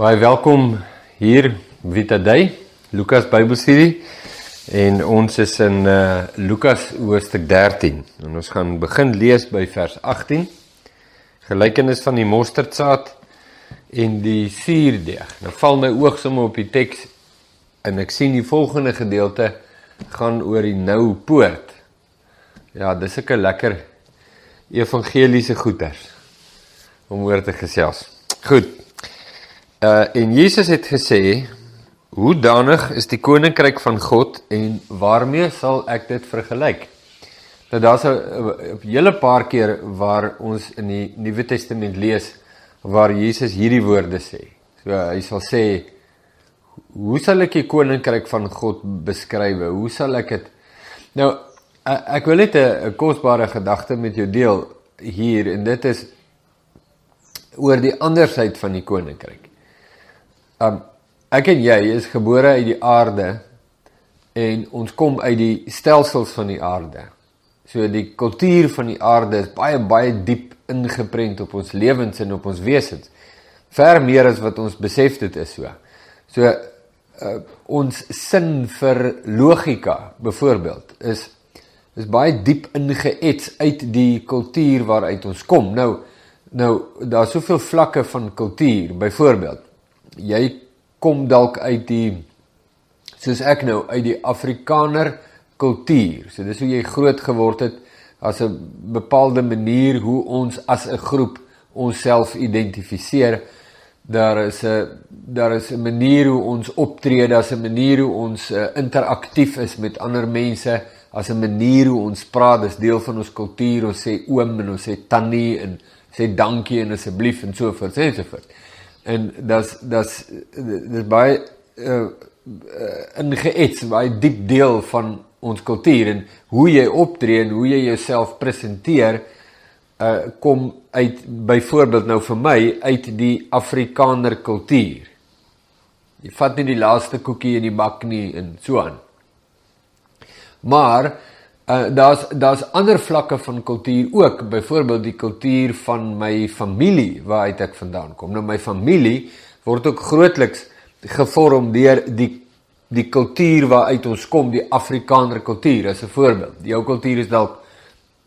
Baie welkom hier Vita Day, Lukas Bybelstudie. En ons is in uh Lukas hoofstuk 13. En ons gaan begin lees by vers 18. Gelykenis van die mosterdsaad en die suurdeeg. Nou val my oog sommer op die teks en ek sien die volgende gedeelte gaan oor die nou poort. Ja, dis 'n lekker evangeliese goeters om oor te gesels. Goed. Uh en Jesus het gesê, "Hoe danig is die koninkryk van God en waarmee sal ek dit vergelyk?" Nou daar's 'n hele paar keer waar ons in die Nuwe Testament lees waar Jesus hierdie woorde sê. So hy sal sê, "Hoe sal ek die koninkryk van God beskryf? Hoe sal ek dit Nou ek wil net 'n kosbare gedagte met jou deel hier en dit is oor die ander syd van die koninkryk. Um ek en jy is gebore uit die aarde en ons kom uit die stelsels van die aarde. So die kultuur van die aarde is baie baie diep ingeprent op ons lewens en op ons wesens. Ver meer as wat ons besef dit is so. So uh, ons sin vir logika byvoorbeeld is is baie diep ingeets uit die kultuur waaruit ons kom. Nou nou daar's soveel vlakke van kultuur byvoorbeeld jy kom dalk uit die soos ek nou uit die Afrikaner kultuur. So dis hoe jy groot geword het as 'n bepaalde manier hoe ons as 'n groep onsself identifiseer. Daar is 'n daar is 'n manier hoe ons optree, daar's 'n manier hoe ons uh, interaktief is met ander mense, as 'n manier hoe ons praat, dis deel van ons kultuur. Ons sê oom en ons sê tannie en sê dankie en asseblief en so voort en so voort en das das dis baie uh, ingeets baie diep deel van ons kultuur en hoe jy optree en hoe jy jouself presenteer uh, kom uit byvoorbeeld nou vir my uit die Afrikaner kultuur. Jy vat nie die laaste koekie in die bak nie en so aan. Maar Uh daar's daar's ander vlakke van kultuur ook, byvoorbeeld die kultuur van my familie waaruit ek vandaan kom. Nou my familie word ook grootliks gevorm deur die die kultuur waaruit ons kom, die Afrikaner kultuur as 'n voorbeeld. Jou kultuur is dalk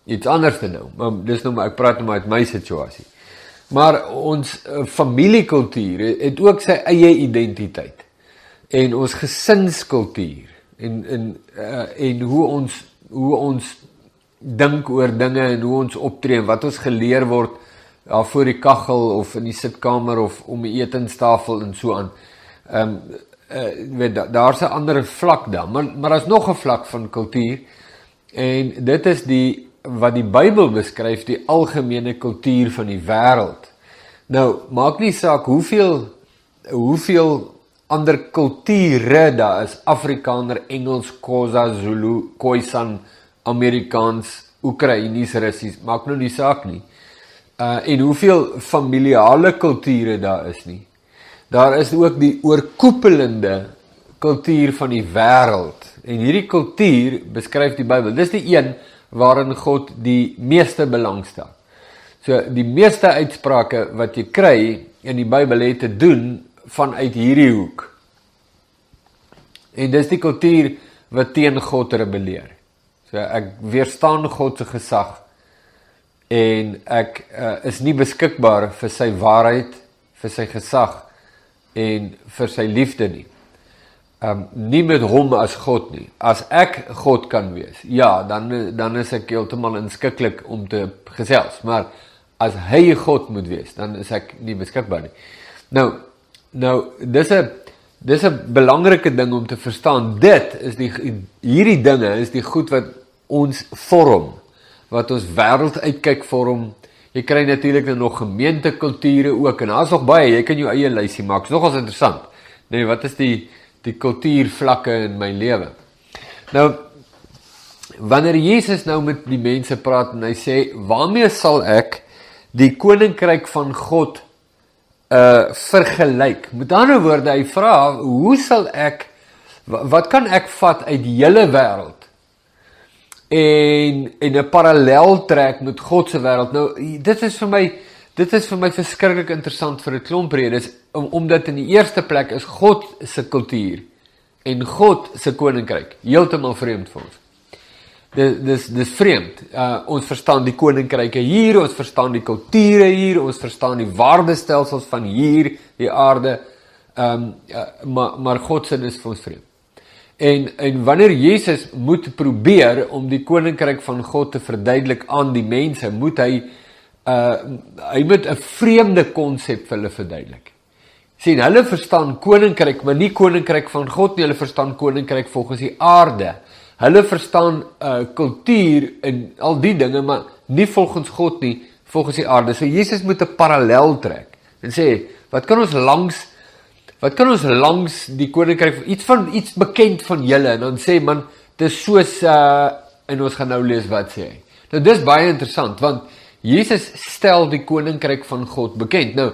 iets anders te nou, maar dis nou maar ek praat nou maar uit my situasie. Maar ons uh, familiekultuur het ook sy eie identiteit. En ons gesinskultuur en en uh, en hoe ons hoe ons dink oor dinge en hoe ons optree en wat ons geleer word daar voor die kaggel of in die sitkamer of om die etenstafel en so aan. Ehm um, uh, weet daar's 'n ander vlak dan, maar maar daar's nog 'n vlak van kultuur en dit is die wat die Bybel beskryf die algemene kultuur van die wêreld. Nou, maak nie saak hoeveel hoeveel ander kulture daar is Afrikaner, Engels, Khoza, Zulu, Khoisan, Amerikaans, Oekraïnies, Russies, maak nou nie saak nie. Uh en hoeveel familiale kulture daar is nie. Daar is ook die oorkoepelende kultuur van die wêreld. En hierdie kultuur beskryf die Bybel. Dis die een waarin God die meeste belangstel. So die meeste uitsprake wat jy kry in die Bybel het te doen vanuit hierdie hoek. En dis die kultuur wat teen God rebelleer. So ek weerstaan God se gesag en ek uh, is nie beskikbaar vir sy waarheid, vir sy gesag en vir sy liefde nie. Um nie met hom as God nie. As ek God kan wees, ja, dan dan is ek heeltemal inskikkelik om te gesels, maar as hy God moet wees, dan is ek nie beskikbaar nie. Nou Nou, dis 'n dis 'n belangrike ding om te verstaan. Dit is die hierdie dinge is die goed wat ons vorm, wat ons wêreld uitkyk vorm. Jy kry natuurlik nou nog gemeentekulture ook en daar's nog baie. Jy kan jou eie lysie maak. Dit is nogals interessant. Nee, wat is die die kultuurvlakke in my lewe? Nou wanneer Jesus nou met die mense praat en hy sê, "Waarmee sal ek die koninkryk van God uh vergelyk. Met ander woorde, hy vra, hoe sal ek wat kan ek vat uit die hele wêreld en en 'n parallel trek met God se wêreld? Nou dit is vir my dit is vir my verskriklik interessant vir 'n klomp redes om, omdat in die eerste plek is God se kultuur en God se koninkryk heeltemal vreemd vir ons. Dis dis dis vreemd. Uh ons verstaan die koninkryke hier, ons verstaan die kulture hier, ons verstaan die waardestelsels van hier, die aarde. Ehm um, uh, maar maar God se is vir ons vreemd. En en wanneer Jesus moet probeer om die koninkryk van God te verduidelik aan die mense, moet hy uh hy moet 'n vreemde konsep vir hulle verduidelik. sien hulle verstaan koninkryk, maar nie koninkryk van God nie, hulle verstaan koninkryk volgens die aarde. Hulle verstaan uh kultuur en al die dinge, maar nie volgens God nie, volgens die aarde. So Jesus moet 'n parallel trek en sê, wat kan ons langs wat kan ons langs die koninkryk iets van iets bekend van julle en dan sê man, dis soos uh en ons gaan nou lees wat sê hy. Nou dis baie interessant want Jesus stel die koninkryk van God bekend. Nou,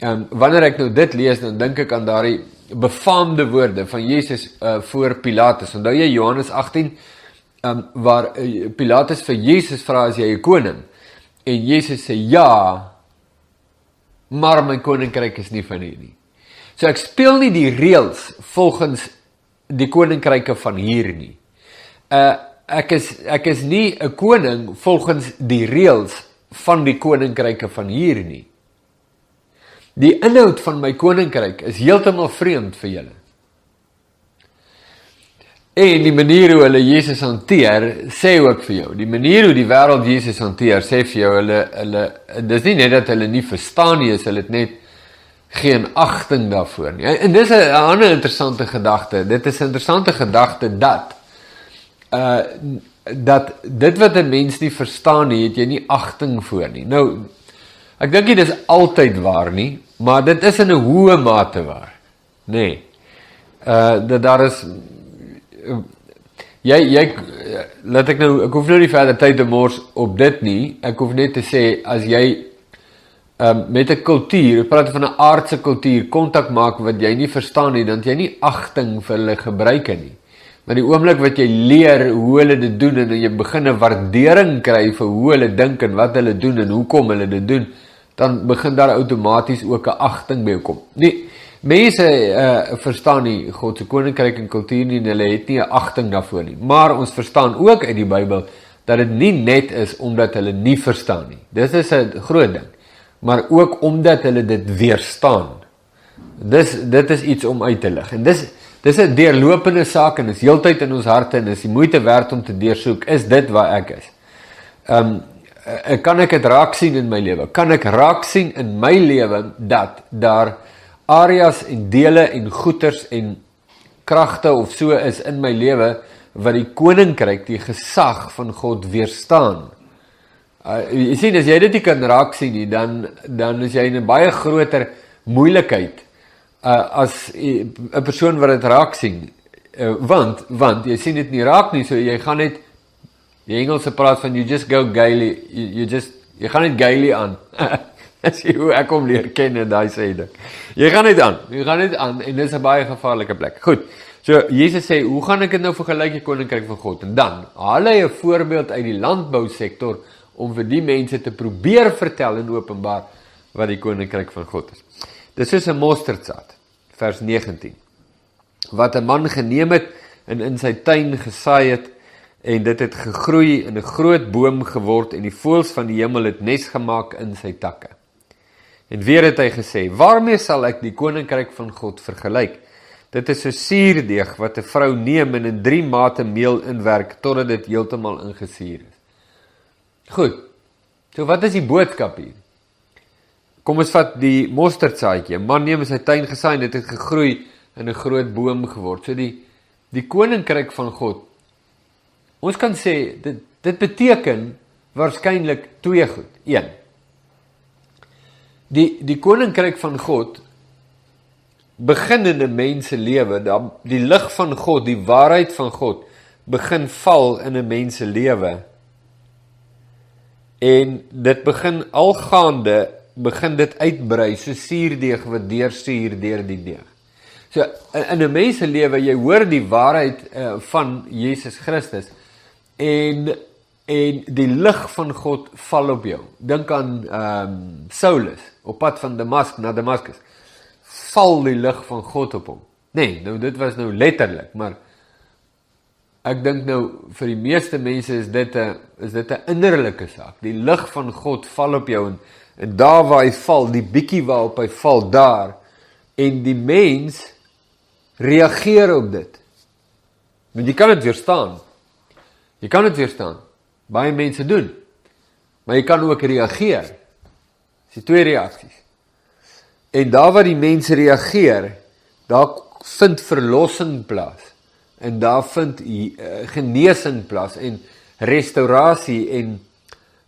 ehm um, wanneer ek nou dit lees, dan dink ek aan daardie befaamde woorde van Jesus uh voor Pilatus. Onthou jy Johannes 18 ehm um, waar uh, Pilatus vir Jesus vra as jy 'n koning en Jesus sê ja, maar my koninkryk is nie van hier nie. So ek speel nie die reëls volgens die koninkryke van hier nie. Uh ek is ek is nie 'n koning volgens die reëls van die koninkryke van hier nie. Die inhoud van my koninkryk is heeltemal vreemd vir julle. En die manier hoe hulle Jesus hanteer, sê ook vir jou. Die manier hoe die wêreld Jesus hanteer, sê vir jou hulle hulle dis nie net dat hulle nie verstaan nie, is hulle het net geen agting daarvoor nie. En dis 'n ander interessante gedagte. Dit is 'n interessante gedagte dat uh dat dit wat 'n mens nie verstaan nie, het jy nie agting vir nie. Nou ek dink dit is altyd waar nie, maar dit is in 'n hoë mate waar. Nê. Nee. Uh dat daar is uh, jy jy laat ek nou ek hoef nou nie verder tyd te mors op dit nie. Ek hoef net te sê as jy um, met 'n kultuur, praat van 'n aardse kultuur, kontak maak wat jy nie verstaan nie, dan jy nie agting vir hulle gebruike nie. Maar die oomblik wat jy leer hoe hulle dit doen en jy begin 'n waardering kry vir hoe hulle dink en wat hulle doen en hoekom hulle dit doen, dan begin daar outomaties ook 'n agting by kom. Nee, mense uh, verstaan nie God se koninkryk en kultuur nie en hulle het nie 'n agting daarvoor nie. Maar ons verstaan ook uit die Bybel dat dit nie net is omdat hulle nie verstaan nie. Dis is 'n groot ding. Maar ook omdat hulle dit weerstaan. Dis dit is iets om uit te lig. En dis Dis 'n deurlopende saak en is heeltyd in ons harte en is die moeite werd om te deursoek. Is dit waar ek is? Ehm um, kan ek dit raak sien in my lewe? Kan ek raak sien in my lewe dat daar areas en dele en goeters en kragte of so is in my lewe wat die koninkryk, die gesag van God weerstaan? Uh, jy sien as jy dit nie kan raak sien nie, dan dan is jy in 'n baie groter moeilikheid uh, as 'n persoon wat dit raak sien uh, want want jy sien dit nie raak nie so jy gaan net die Engelse praat van you just go gaily you, you just jy gaan net gaily aan. As jy hoe ek hom leer ken en daai sê dit. Jy gaan net aan jy gaan net aan en dis 'n baie gevaarlike plek. Goed. So Jesus sê hoe gaan ek dit nou vergelyk die koninkryk van God? En dan haal hy 'n voorbeeld uit die landbousektor om vir die mense te probeer vertel en openbaar wat die koninkryk van God is. Dis soos 'n mosterdsaad vers 19 wat 'n man geneem het en in sy tuin gesaai het en dit het gegroei en 'n groot boom geword en die voëls van die hemel het nes gemaak in sy takke. En weer het hy gesê: "Waarmee sal ek die koninkryk van God vergelyk? Dit is so suurdeeg wat 'n vrou neem en in 3 mate meel inwerk totdat dit heeltemal ingesuur is." Goed. So wat is die boodskap hier? Kom ons vat die mosterdsaadjie. 'n Man neem in sy tuin gesaai en dit het gegroei en 'n groot boom geword. So die die koninkryk van God. Ons kan sê dit dit beteken waarskynlik twee goed. 1. Die die koninkryk van God begin in 'n mens se lewe. Die lig van God, die waarheid van God begin val in 'n mens se lewe. En dit begin algaande begin dit uitbrei so suurdeeg wat deursuur deur die deeg. So in 'n mens se lewe jy hoor die waarheid uh, van Jesus Christus en en die lig van God val op jou. Dink aan ehm um, Saulus op pad van Damaskus na Damaskus. Val die lig van God op hom. Nee, nou dit was nou letterlik, maar ek dink nou vir die meeste mense is dit 'n is dit 'n innerlike saak. Die lig van God val op jou en en daar waar hy val, die bietjie waarop hy val daar en die mens reageer op dit. Want jy kan dit weerstaan. Jy kan dit weerstaan. Baie mense doen. Maar jy kan ook reageer. Dis twee reaksies. En daar waar die mense reageer, daar vind verlossing plaas. En daar vind uh, genesing plaas en restaurasie en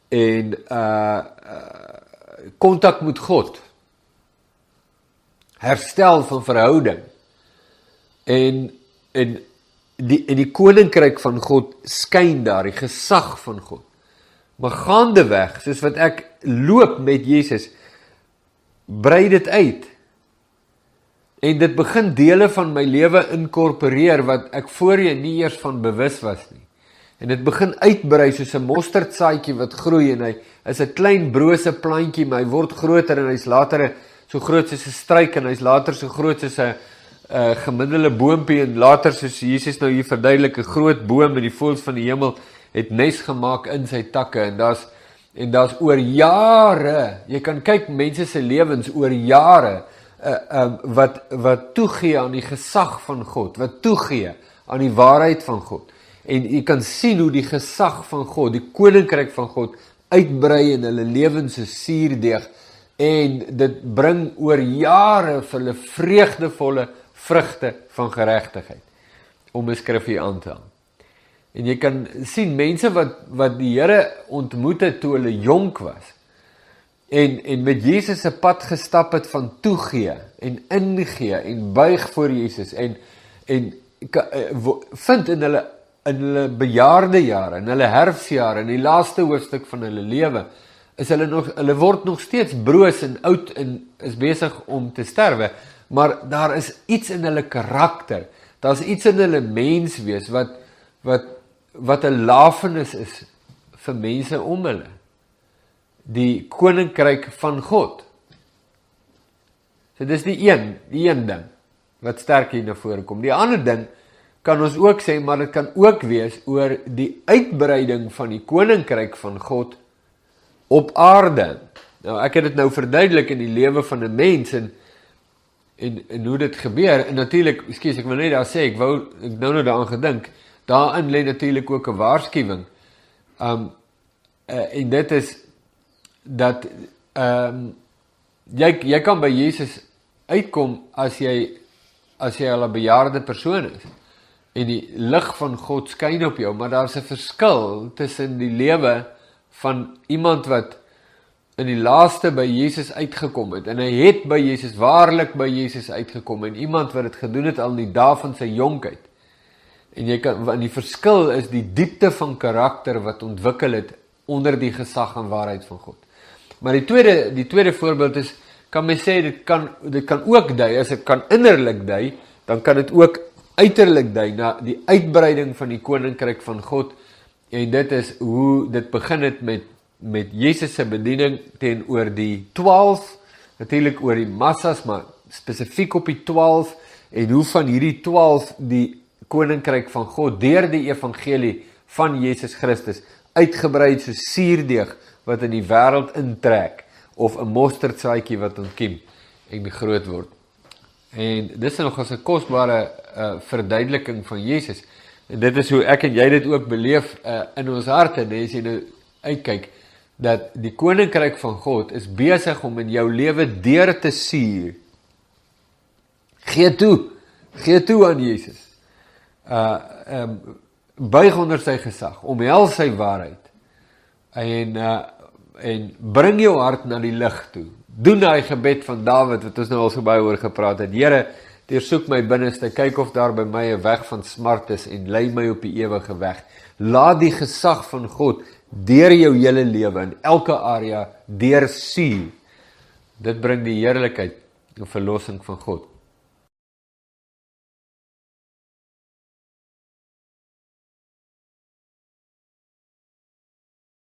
en uh kontak uh, met God. Herstel van verhouding. En en die in die koninkryk van God skyn daar die gesag van God. Maar gaandeweg, soos wat ek loop met Jesus, brei dit uit. En dit begin dele van my lewe inkorporeer wat ek voorheen nie eers van bewus was nie. En dit begin uitbrei soos 'n mosterdsaadjie wat groei en hy is 'n klein brose plantjie, maar hy word groter en hy's later so groot soos 'n struik en hy's later so groot soos 'n 'n gemiddelde boontjie en later soos Jesus nou hier verduidelik 'n groot boom in die voëls van die hemel het nes gemaak in sy takke en daar's en daar's oor jare jy kan kyk mense se lewens oor jare uh, um, wat wat toegee aan die gesag van God wat toegee aan die waarheid van God. En jy kan sien hoe die gesag van God die koninkryk van God uitbrei in hulle lewens se suurdeeg en dit bring oor jare vir hulle vreugdevolle vrugte van geregtigheid om 'n skrif hier aan te hang. En jy kan sien mense wat wat die Here ontmoet het toe hulle jonk was en en met Jesus se pad gestap het van toegee en ingee en buig voor Jesus en en eh, vind in hulle in hulle bejaarde jare en hulle herfsjare in die laaste hoofstuk van hulle lewe is hulle nog hulle word nog steeds broos en oud en is besig om te sterwe maar daar is iets in hulle karakter. Daar's iets in hulle menswees wat wat wat 'n lafenis is vir mense om hulle. Die koninkryk van God. So dis die een, die een ding wat sterk hier na vore kom. Die ander ding kan ons ook sê, maar dit kan ook wees oor die uitbreiding van die koninkryk van God op aarde. Nou ek het dit nou verduidelik in die lewe van 'n mens en en en hoe dit gebeur. En natuurlik ekskuus ek wil net daar sê ek wou ek nou nou daaraan gedink daarin lê natuurlik ook 'n waarskuwing um uh, en dit is dat um jy jy kan by Jesus uitkom as jy as jy 'n bejaarde persoon is. En die lig van God skyn op jou maar daar's 'n verskil tussen die lewe van iemand wat in die laaste by Jesus uitgekom het en hy het by Jesus waarlik by Jesus uitgekom en iemand wat dit gedoen het al in die dae van sy jonkheid. En jy kan in die verskil is die diepte van karakter wat ontwikkel het onder die gesag en waarheid van God. Maar die tweede die tweede voorbeeld is kan my sê dit kan dit kan ook dui as dit kan innerlik dui, dan kan dit ook uiterlik dui na die uitbreiding van die koninkryk van God. En dit is hoe dit begin het met met Jesus se bediening teenoor die 12, natuurlik oor die massas, maar spesifiek op die 12 en hoe van hierdie 12 die koninkryk van God deur die evangelie van Jesus Christus uitgebrei so suurdeeg wat in die wêreld intrek of 'n mosterdsaadjie wat ontkiem en groot word. En dis nog as 'n kosbare uh, verduideliking van Jesus. En dit is hoe ek en jy dit ook beleef uh, in ons harte, nee, as jy nou uitkyk dat die koninkryk van God is besig om in jou lewe deur te suur. Gee toe. Gee toe aan Jesus. Uh ehm um, buig onder sy gesag, omhels sy waarheid. En uh en bring jou hart na die lig toe. Doen daai gebed van Dawid wat ons nou al so baie oor gepraat het. Here, deursoek my binneste, kyk of daar by my 'n weg van smart is en lei my op die ewige weg. Laat die gesag van God deur jou hele lewe in elke area deur sien. Dit bring die heerlikheid en verlossing van God.